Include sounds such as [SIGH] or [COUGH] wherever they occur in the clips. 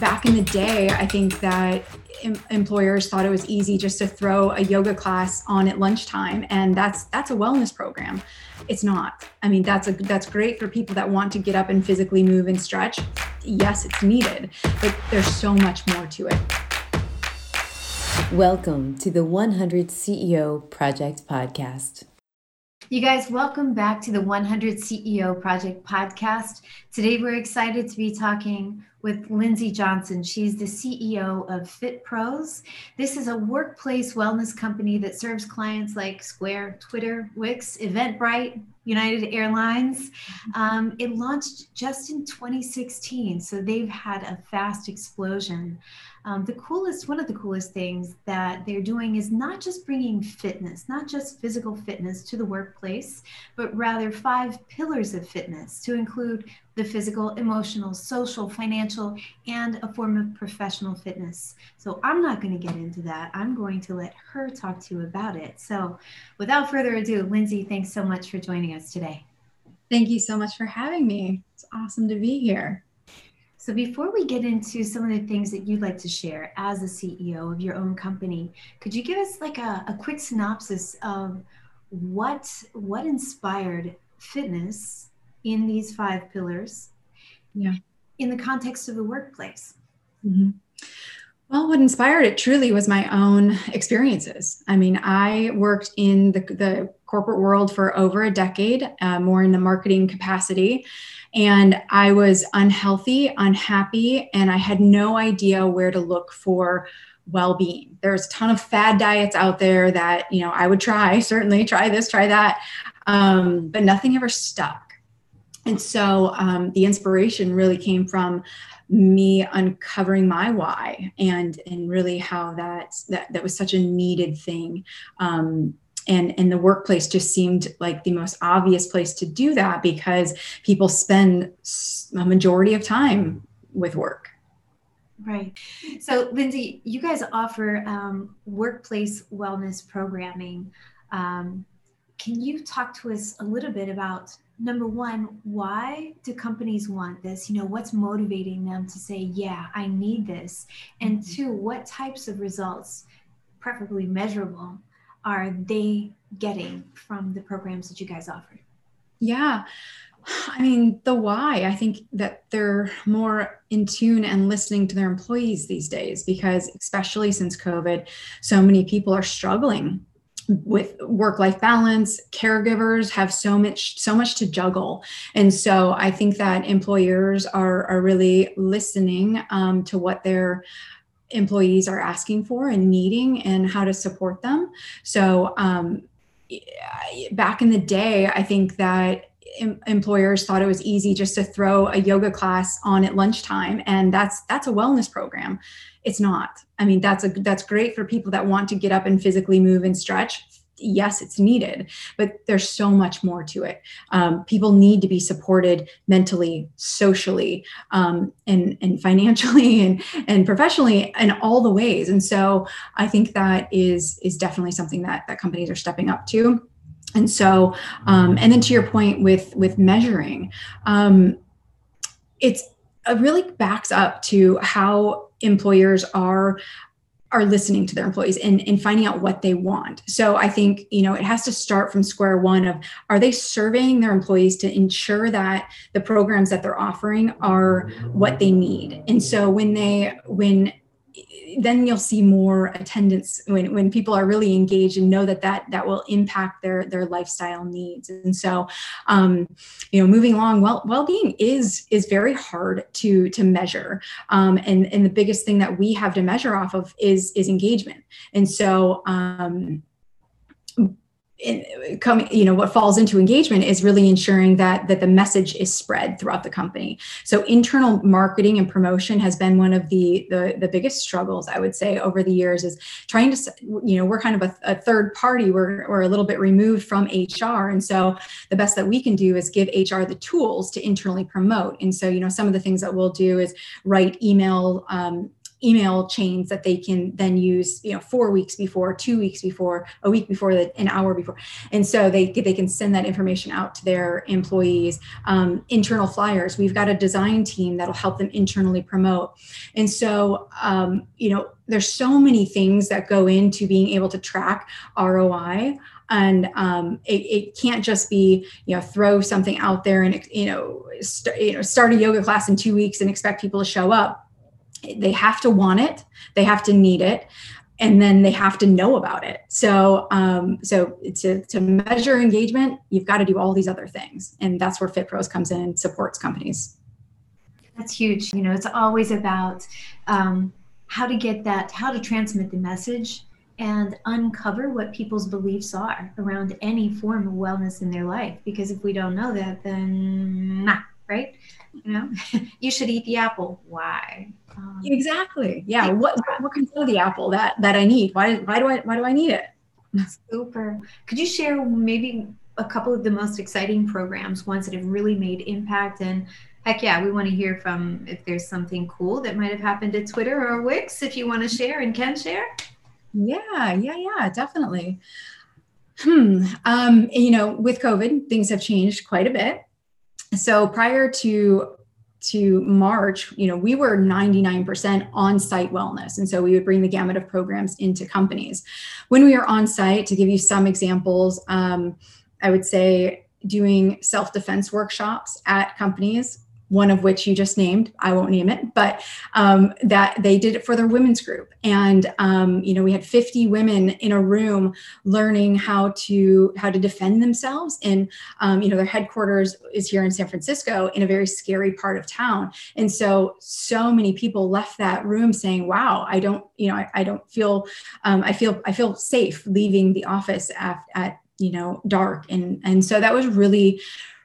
back in the day, I think that em- employers thought it was easy just to throw a yoga class on at lunchtime, and that's that's a wellness program. It's not. I mean, that's a that's great for people that want to get up and physically move and stretch. Yes, it's needed, but there's so much more to it. Welcome to the 100 CEO Project Podcast. You guys, welcome back to the 100 CEO Project podcast. Today, we're excited to be talking with Lindsay Johnson. She's the CEO of Fit Pros. This is a workplace wellness company that serves clients like Square, Twitter, Wix, Eventbrite, United Airlines. Um, it launched just in 2016, so they've had a fast explosion. Um, the coolest, one of the coolest things that they're doing is not just bringing fitness, not just physical fitness to the workplace, but rather five pillars of fitness to include the physical, emotional, social, financial, and a form of professional fitness. So I'm not going to get into that. I'm going to let her talk to you about it. So without further ado, Lindsay, thanks so much for joining us today. Thank you so much for having me. It's awesome to be here. So, before we get into some of the things that you'd like to share as a CEO of your own company, could you give us like a, a quick synopsis of what what inspired fitness in these five pillars? Yeah. In the context of the workplace. Mm-hmm. Well, what inspired it truly was my own experiences. I mean, I worked in the, the corporate world for over a decade, uh, more in the marketing capacity. And I was unhealthy, unhappy, and I had no idea where to look for well-being. There's a ton of fad diets out there that, you know, I would try, [LAUGHS] certainly try this, try that. Um, but nothing ever stuck. And so um, the inspiration really came from me uncovering my why and and really how that that that was such a needed thing um, and and the workplace just seemed like the most obvious place to do that because people spend a majority of time with work right so lindsay you guys offer um, workplace wellness programming um, can you talk to us a little bit about number one, why do companies want this? You know, what's motivating them to say, yeah, I need this? And mm-hmm. two, what types of results, preferably measurable, are they getting from the programs that you guys offer? Yeah. I mean, the why, I think that they're more in tune and listening to their employees these days because, especially since COVID, so many people are struggling with work life balance caregivers have so much so much to juggle and so i think that employers are are really listening um, to what their employees are asking for and needing and how to support them. So um, back in the day i think that em- employers thought it was easy just to throw a yoga class on at lunchtime and that's that's a wellness program. It's not. I mean that's a that's great for people that want to get up and physically move and stretch yes it's needed but there's so much more to it. Um, people need to be supported mentally socially um, and, and financially [LAUGHS] and, and professionally in all the ways. And so i think that is is definitely something that that companies are stepping up to. And so um, and then to your point with with measuring um, it's it really backs up to how employers are are listening to their employees and, and finding out what they want. So I think, you know, it has to start from square one of are they surveying their employees to ensure that the programs that they're offering are what they need. And so when they when then you'll see more attendance when, when people are really engaged and know that that that will impact their their lifestyle needs. And so um, you know moving along well well-being is is very hard to to measure. Um, and and the biggest thing that we have to measure off of is is engagement. And so um, in, coming you know what falls into engagement is really ensuring that that the message is spread throughout the company. So internal marketing and promotion has been one of the the, the biggest struggles i would say over the years is trying to you know we're kind of a, a third party. We're, we're a little bit removed from hr and so the best that we can do is give hr the tools to internally promote. And so you know some of the things that we'll do is write email um, email chains that they can then use you know four weeks before two weeks before a week before the, an hour before. And so they they can send that information out to their employees um, internal flyers. We've got a design team that'll help them internally promote. And so um, you know there's so many things that go into being able to track roi and um, it, it, can't just be you know throw something out there and you know, st- you know start a yoga class in two weeks and expect people to show up they have to want it they have to need it and then they have to know about it. So um, so to, to measure engagement. You've got to do all these other things and that's where fitpros comes in and supports companies. That's huge. You know it's always about um, how to get that how to transmit the message and uncover what people's beliefs are around any form of wellness in their life because if we don't know that then nah, right? You know? [LAUGHS] You should eat the apple. Why um, exactly. Yeah. What what comes out of the apple that that I need? Why why do I why do I need it? Super. Could you share maybe a couple of the most exciting programs, ones that have really made impact and heck yeah, we want to hear from if there's something cool that might have happened at Twitter or Wix if you want to share and can share. Yeah, yeah, yeah, definitely. Hmm. Um, you know, with COVID, things have changed quite a bit. So prior to to March, you know, we were 99% on site wellness. And so we would bring the gamut of programs into companies. When we are on site, to give you some examples, um, I would say doing self defense workshops at companies one of which you just named i won't name it but um, that they did it for their women's group. And um, you know we had 50 women in a room learning how to how to defend themselves and um, you know their headquarters is here in san francisco in a very scary part of town. And so so many people left that room saying wow i don't you know i, I don't feel um, i feel i feel safe leaving the office at, at you know dark. And and so that was really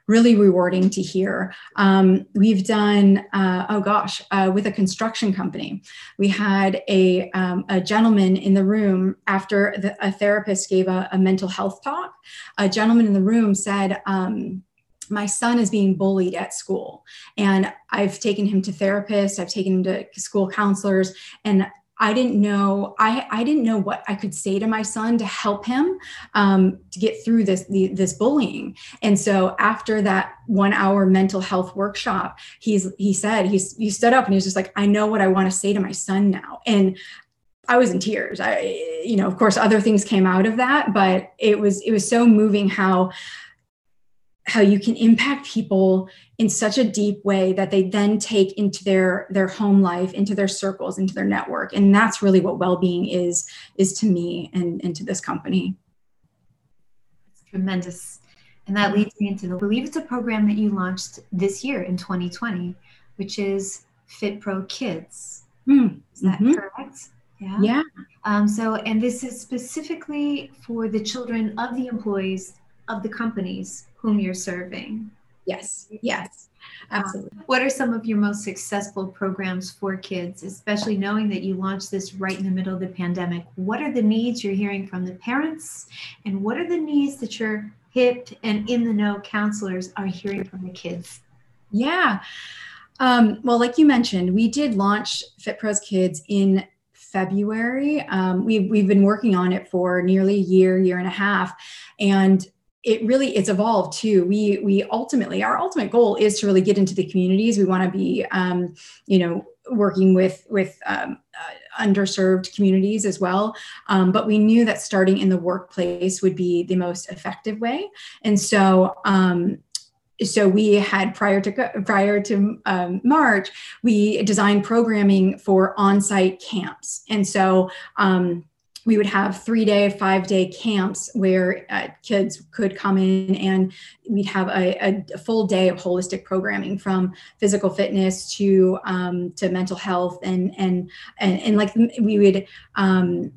really rewarding to hear. Um, we've done, uh, oh gosh, uh, with a construction company, we had a, um, a gentleman in the room after the, a therapist gave a, a, mental health talk. A gentleman in the room said, um, my son is being bullied at school and i've taken him to therapists i've taken him to school counselors and I didn't know I, I didn't know what I could say to my son to help him um, to get through this the, this bullying. And so after that one hour mental health workshop, he's he said he's he stood up and he was just like, I know what I want to say to my son now. And I was in tears. I you know of course other things came out of that, but it was it was so moving how how you can impact people in such a deep way that they then take into their their home life into their circles into their network. And that's really what well-being is is to me and, and to this company. It's tremendous. And that leads me into the I believe it's a program that you launched this year in 2020 which is fit pro kids. Mm. is that mm-hmm. correct? Yeah. Yeah. Um, so and this is specifically for the children of the employees of the companies whom you're serving. Yes, yes, absolutely. Um, what are some of your most successful programs for kids, especially knowing that you launched this right in the middle of the pandemic? What are the needs you're hearing from the parents, and what are the needs that your hip and in the know counselors are hearing from the kids? Yeah. Um, well, like you mentioned, we did launch Fit Pros Kids in February. Um, we've, we've been working on it for nearly a year, year and a half. And it really it's evolved too. We we ultimately our ultimate goal is to really get into the communities. We want to be um, you know working with with um, uh, underserved communities as well. Um, but we knew that starting in the workplace would be the most effective way. And so um, so we had prior to prior to um, March, we designed programming for on-site camps, and so um, we would have three day, five day camps where uh, kids could come in and we'd have a, a, full day of holistic programming from physical fitness to um, to mental health and and and, and like we would um,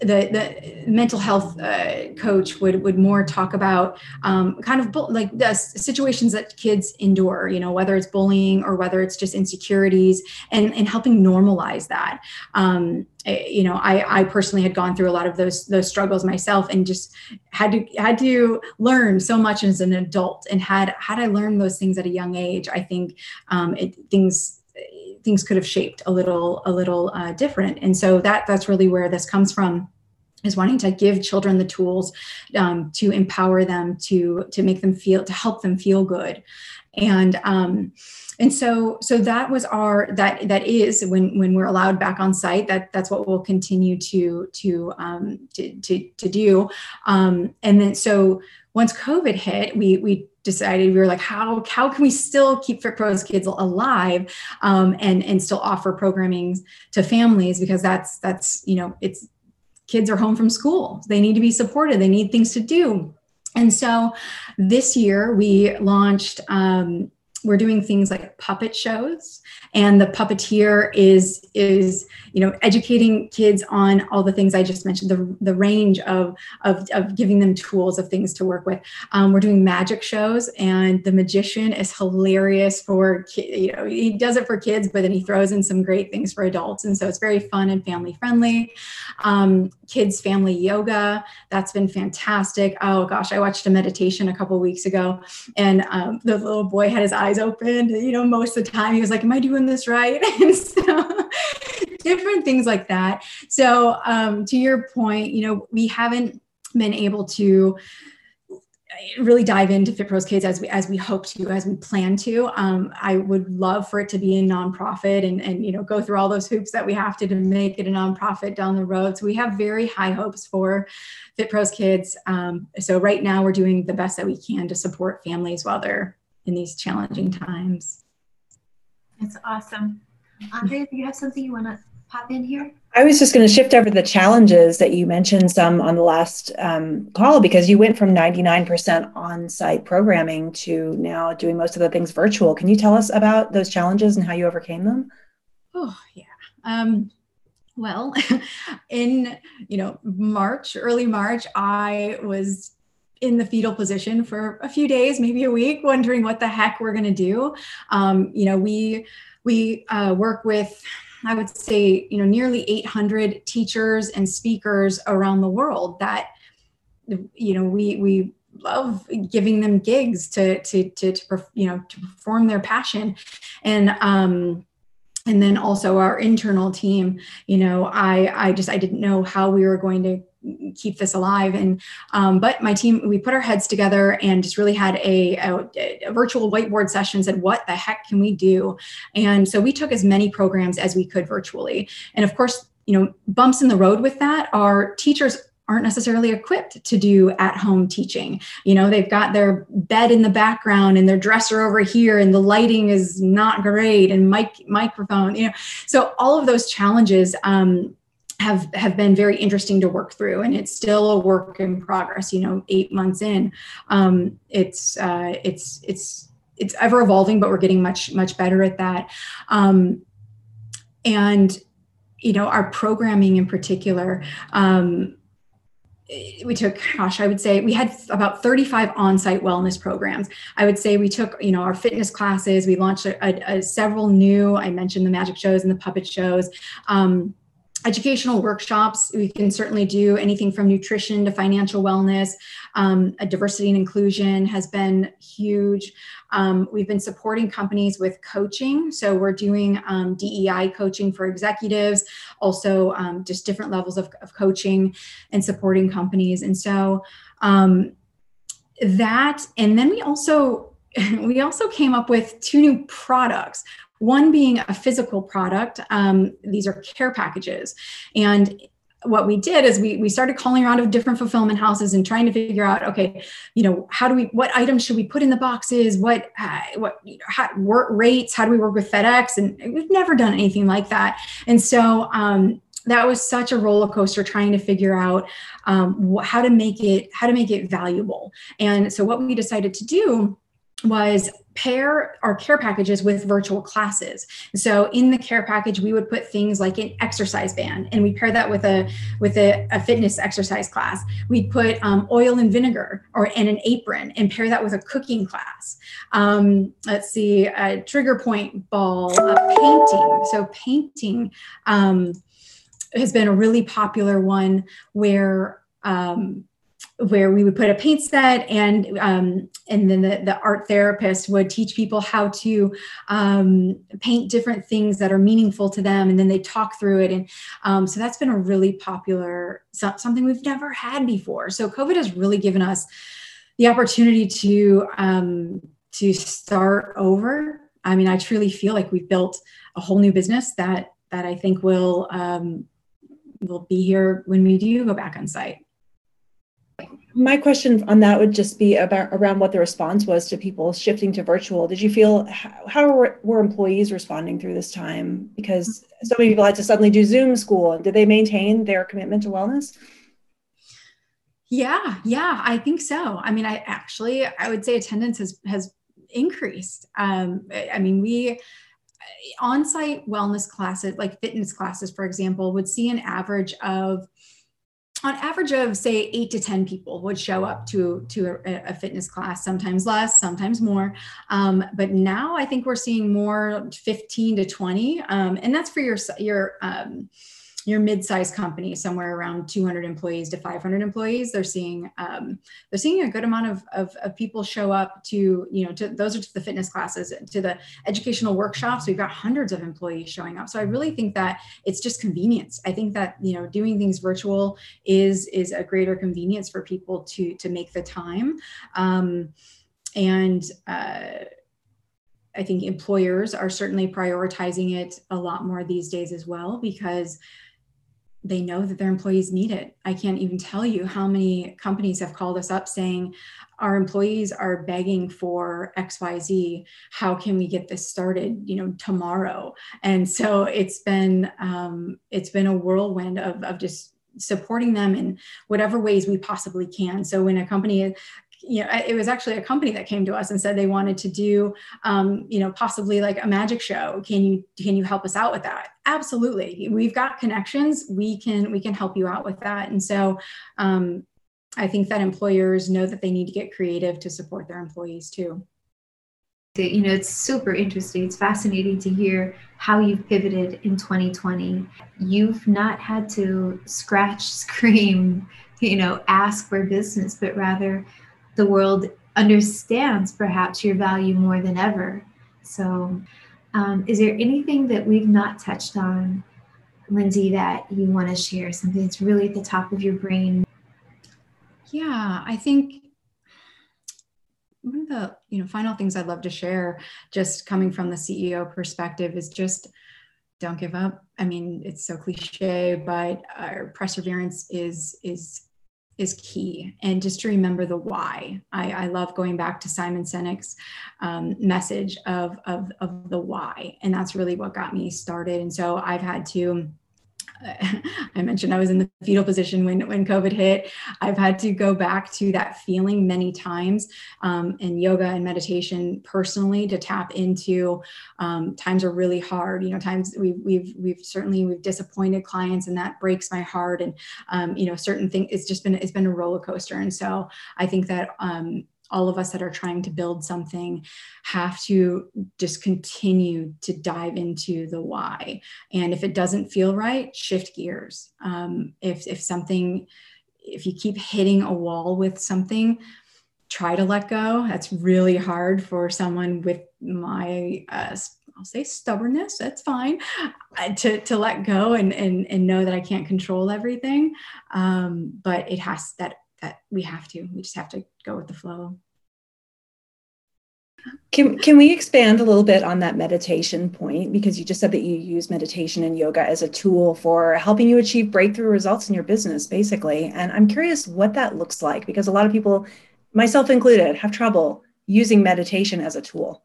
the the mental health uh, coach would would more talk about um, kind of bu- like the situations that kids endure you know whether it's bullying or whether it's just insecurities and and helping normalize that. Um, eh, you know I, I personally had gone through a lot of those those struggles myself and just had to had to learn so much as an adult and had had i learned those things at a young age i think um, it, things things could have shaped a little a little uh, different. And so that that's really where this comes from is wanting to give children the tools um, to empower them to to make them feel to help them feel good. And um, and so so that was our that that is when when we're allowed back on site that that's what we'll continue to to um, to, to, to do. Um, and then so once covid hit we we decided we were like how how can we still keep fit pros kids alive um, and and still offer programming to families? Because that's that's you know it's kids are home from school. They need to be supported. They need things to do. And so this year we launched um, we're doing things like puppet shows and the puppeteer is is you know educating kids on all the things i just mentioned the, the range of, of of giving them tools of things to work with. Um, we're doing magic shows and the magician is hilarious for you know he does it for kids but then he throws in some great things for adults and so it's very fun and family friendly. Um, kids family yoga that's been fantastic. Oh gosh i watched a meditation a couple weeks ago and um, the little boy had his eyes open you know most of the time he was like am i doing this right [LAUGHS] and so different things like that so um, to your point you know we haven't been able to really dive into Fit Pros Kids as we as we hope to, as we plan to. Um, I would love for it to be a nonprofit and and you know go through all those hoops that we have to to make it a nonprofit down the road. So we have very high hopes for Fit Pros Kids. Um, so right now we're doing the best that we can to support families while they're in these challenging times. That's awesome. Andrea, do you have something you want to pop in here? I was just going to shift over the challenges that you mentioned some on the last um, call because you went from 99% on site programming to now doing most of the things virtual. Can you tell us about those challenges and how you overcame them? Oh, yeah. Um, well, [LAUGHS] in you know March, early March, I was in the fetal position for a few days, maybe a week, wondering what the heck we're going to do. Um, you know, we we uh, work with I would say, you know, nearly 800 teachers and speakers around the world that, you know, we we love giving them gigs to to to, to you know to perform their passion, and um, and then also our internal team. You know, I I just I didn't know how we were going to keep this alive and um, but my team we put our heads together and just really had a, a, a, virtual whiteboard session said what the heck can we do and so we took as many programs as we could virtually and of course you know bumps in the road with that are teachers aren't necessarily equipped to do at home teaching. You know, they've got their bed in the background and their dresser over here and the lighting is not great and mic microphone, you know. So all of those challenges um, have have been very interesting to work through and it's still a work in progress you know eight months in. Um, it's uh, it's it's it's ever evolving but we're getting much much better at that. Um, and you know our programming in particular um, we took gosh i would say we had about 35 on-site wellness programs. I would say we took you know our fitness classes we launched a, a, a several new i mentioned the magic shows and the puppet shows. Um, educational workshops. We can certainly do anything from nutrition to financial wellness. Um, diversity and inclusion has been huge. Um, we've been supporting companies with coaching. So we're doing um, dei coaching for executives also um, just different levels of, of, coaching and supporting companies. And so um, that and then we also [LAUGHS] we also came up with two new products one being a physical product. Um, these are care packages. And what we did is we, we started calling around to different fulfillment houses and trying to figure out okay you know how do we what items should we put in the boxes what uh, what you know, how, work rates how do we work with fedex and we've never done anything like that and so um, that was such a roller coaster trying to figure out um, how to make it how to make it valuable and so what we decided to do was pair our care packages with virtual classes. So in the care package, we would put things like an exercise band, and we pair that with a with a, a fitness exercise class. We'd put um, oil and vinegar or and an apron, and pair that with a cooking class. Um, let's see, a trigger point ball, a painting. So painting um, has been a really popular one where um, where we would put a paint set and um, and then the, the art therapist would teach people how to um, paint different things that are meaningful to them and then they talk through it and um, so that's been a really popular something we've never had before. So covid has really given us the opportunity to um, to start over. I mean i truly feel like we've built a whole new business that that i think will um, will be here when we do go back on site my question on that would just be about around what the response was to people shifting to virtual. Did you feel how, were, were employees responding through this time? Because so many people had to suddenly do Zoom school. Did they maintain their commitment to wellness? Yeah, yeah, I think so. I mean, I actually I would say attendance has has increased. Um, I mean, we on-site wellness classes, like fitness classes, for example, would see an average of on average of say eight to 10 people would show up to, to a, a fitness class, sometimes less, sometimes more. Um, but now I think we're seeing more 15 to 20. Um, and that's for your, your, um, your mid-sized company somewhere around 200 employees to 500 employees they're seeing um, they're seeing a good amount of, of, of, people show up to you know to those are to the fitness classes to the educational workshops. We've got hundreds of employees showing up. So i really think that it's just convenience. I think that you know doing things virtual is is a greater convenience for people to to make the time. Um, and uh, I think employers are certainly prioritizing it a lot more these days as well because they know that their employees need it. I can't even tell you how many companies have called us up saying, our employees are begging for xyz how can we get this started you know tomorrow? And so it's been um, it's been a whirlwind of, of just supporting them in whatever ways we possibly can. So when a company you know, it was actually a company that came to us and said they wanted to do, um, you know, possibly like a magic show. Can you can you help us out with that? Absolutely. We've got connections. We can we can help you out with that. And so, um, I think that employers know that they need to get creative to support their employees too. You know, it's super interesting. It's fascinating to hear how you've pivoted in 2020. You've not had to scratch, [LAUGHS] scream, you know, ask for business, but rather the world understands perhaps your value more than ever. So, um, is there anything that we've not touched on, Lindsay, that you want to share? Something that's really at the top of your brain? Yeah, I think one of the you know final things I'd love to share, just coming from the CEO perspective, is just don't give up. I mean, it's so cliche, but our perseverance is is is key. And just to remember the why. I, I love going back to simon sinek's um, message of, of, of the why. And that's really what got me started. And so i've had to [LAUGHS] I mentioned I was in the fetal position when when COVID hit. I've had to go back to that feeling many times um, in yoga and meditation personally to tap into. Um, times are really hard. You know, times we've we've we've certainly we've disappointed clients, and that breaks my heart. And um, you know, certain things. It's just been it's been a roller coaster. And so I think that um, all of us that are trying to build something have to just continue to dive into the why and if it doesn't feel right shift gears um, if, if something if you keep hitting a wall with something try to let go that's really hard for someone with my uh, I'll say stubbornness. That's fine uh, to, to let go and, and, and know that I can't control everything. Um, but it has that that we have to. We just have to go with the flow. Can, can we expand a little bit on that meditation point? Because you just said that you use meditation and yoga as a tool for helping you achieve breakthrough results in your business basically. And i'm curious what that looks like because a lot of people myself included have trouble using meditation as a tool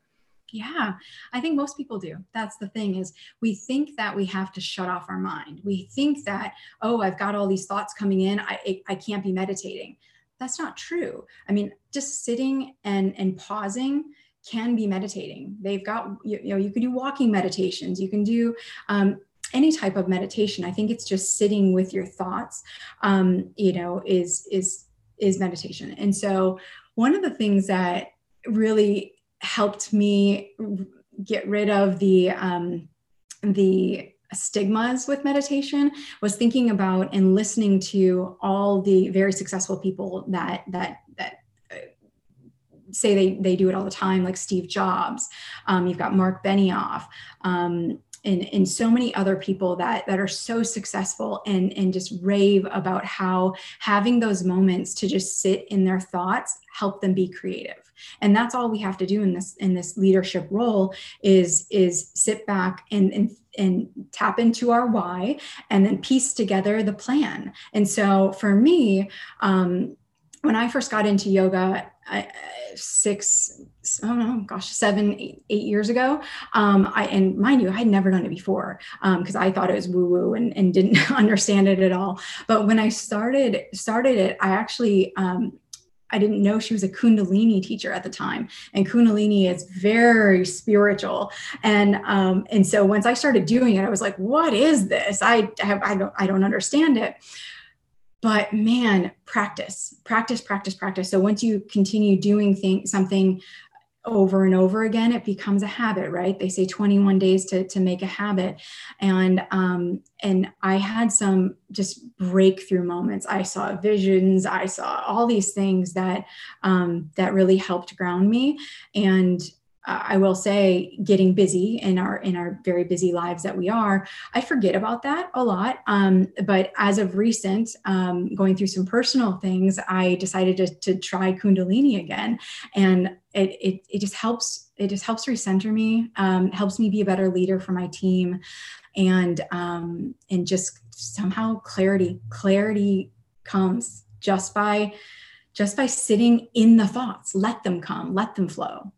yeah, I think most people do. That's the thing is we think that we have to shut off our mind. We think that, oh, I've got all these thoughts coming in. I, I can't be meditating. That's not true. I mean, just sitting and, and pausing can be meditating. They've got, you, you know, you can do walking meditations. You can do um, any type of meditation. I think it's just sitting with your thoughts, um, you know, is, is, is meditation. And so one of the things that really helped me get rid of the um, the stigmas with meditation was thinking about and listening to all the very successful people that that that uh, say they they do it all the time like steve jobs um, you've got mark benioff um, and, and so many other people that that are so successful and and just rave about how having those moments to just sit in their thoughts help them be creative. And that's all we have to do in this in this leadership role is is sit back and and and tap into our why and then piece together the plan. And so for me um, when i first got into yoga I, six, I don't gosh, seven, eight, eight years ago. Um, I and mind you, I had never done it before because um, I thought it was woo woo and, and didn't [LAUGHS] understand it at all. But when I started started it, I actually um, I didn't know she was a Kundalini teacher at the time, and Kundalini is very spiritual. And um, and so once I started doing it, I was like, "What is this? I have I don't I don't understand it." But man practice practice practice practice. So once you continue doing thing, something over and over again it becomes a habit right? They say 21 days to, to make a habit. And um, and i had some just breakthrough moments. I saw visions i saw all these things that um, that really helped ground me. And I will say getting busy in our in our very busy lives that we are, I forget about that a lot. Um, but as of recent, um, going through some personal things, I decided to, to try Kundalini again, and it, it it just helps it just helps recenter me, um, helps me be a better leader for my team, and um, and just somehow clarity clarity comes just by just by sitting in the thoughts. Let them come, let them flow.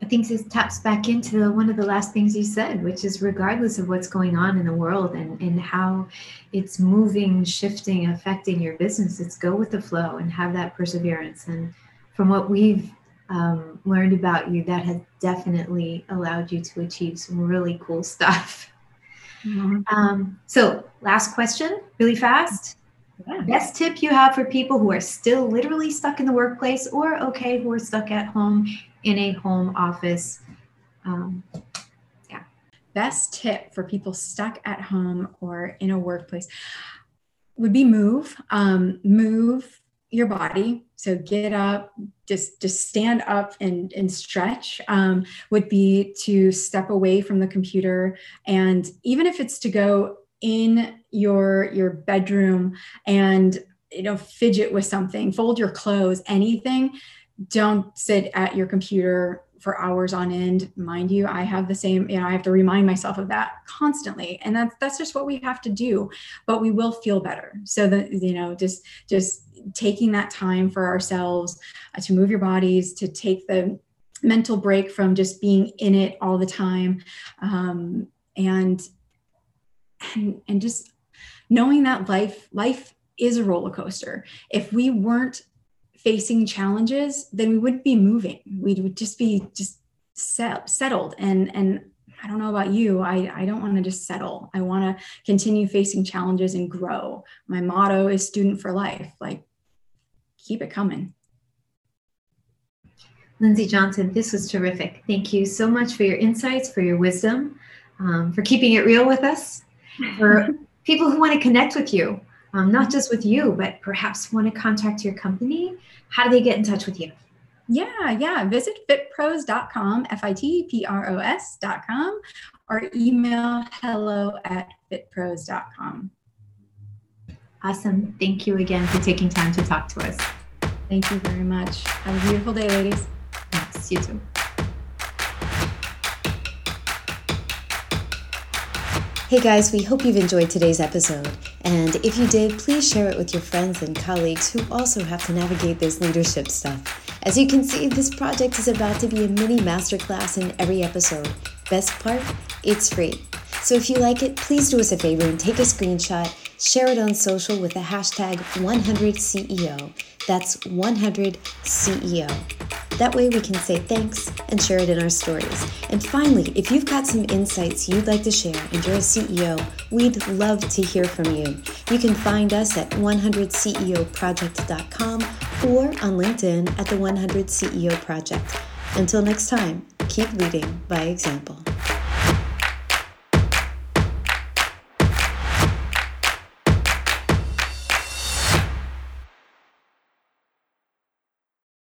I think this taps back into the, one of the last things you said, which is regardless of what's going on in the world and, and how it's moving, shifting, affecting your business, it's go with the flow and have that perseverance. And from what we've um, learned about you, that has definitely allowed you to achieve some really cool stuff. Mm-hmm. Um, so, last question, really fast. Yeah. Best tip you have for people who are still literally stuck in the workplace or okay, who are stuck at home in a home office. Um, yeah. Best tip for people stuck at home or in a workplace would be move. Um, move your body. So get up, just just stand up and, and stretch. Um, would be to step away from the computer, and even if it's to go in your your bedroom and you know fidget with something, fold your clothes, anything don't sit at your computer for hours on end. Mind you i have the same you know i have to remind myself of that constantly. And that's that's just what we have to do but we will feel better. So that you know just just taking that time for ourselves uh, to move your bodies to take the mental break from just being in it all the time um, and and and just knowing that life life is a roller coaster. If we weren't facing challenges, then we wouldn't be moving. We would just be just set, settled. And and I don't know about you. I, I don't want to just settle. I want to continue facing challenges and grow. My motto is student for life. Like keep it coming. Lindsay Johnson, this was terrific. Thank you so much for your insights, for your wisdom, um, for keeping it real with us. For [LAUGHS] people who want to connect with you, um, not just with you, but perhaps want to contact your company, how do they get in touch with you? Yeah, yeah. Visit fitpros.com, F I T P R O S.com, or email hello at fitpros.com. Awesome. Thank you again for taking time to talk to us. Thank you very much. Have a beautiful day, ladies. Yes, you too. Hey guys, we hope you've enjoyed today's episode. And if you did, please share it with your friends and colleagues who also have to navigate this leadership stuff. As you can see, this project is about to be a mini masterclass in every episode. Best part? It's free. So if you like it, please do us a favor and take a screenshot, share it on social with the hashtag 100CEO. That's 100CEO. That way we can say thanks and share it in our stories. And finally, if you've got some insights you'd like to share and you're a CEO, we'd love to hear from you. You can find us at 100ceoproject.com or on LinkedIn at the 100 CEO Project. Until next time, keep leading by example.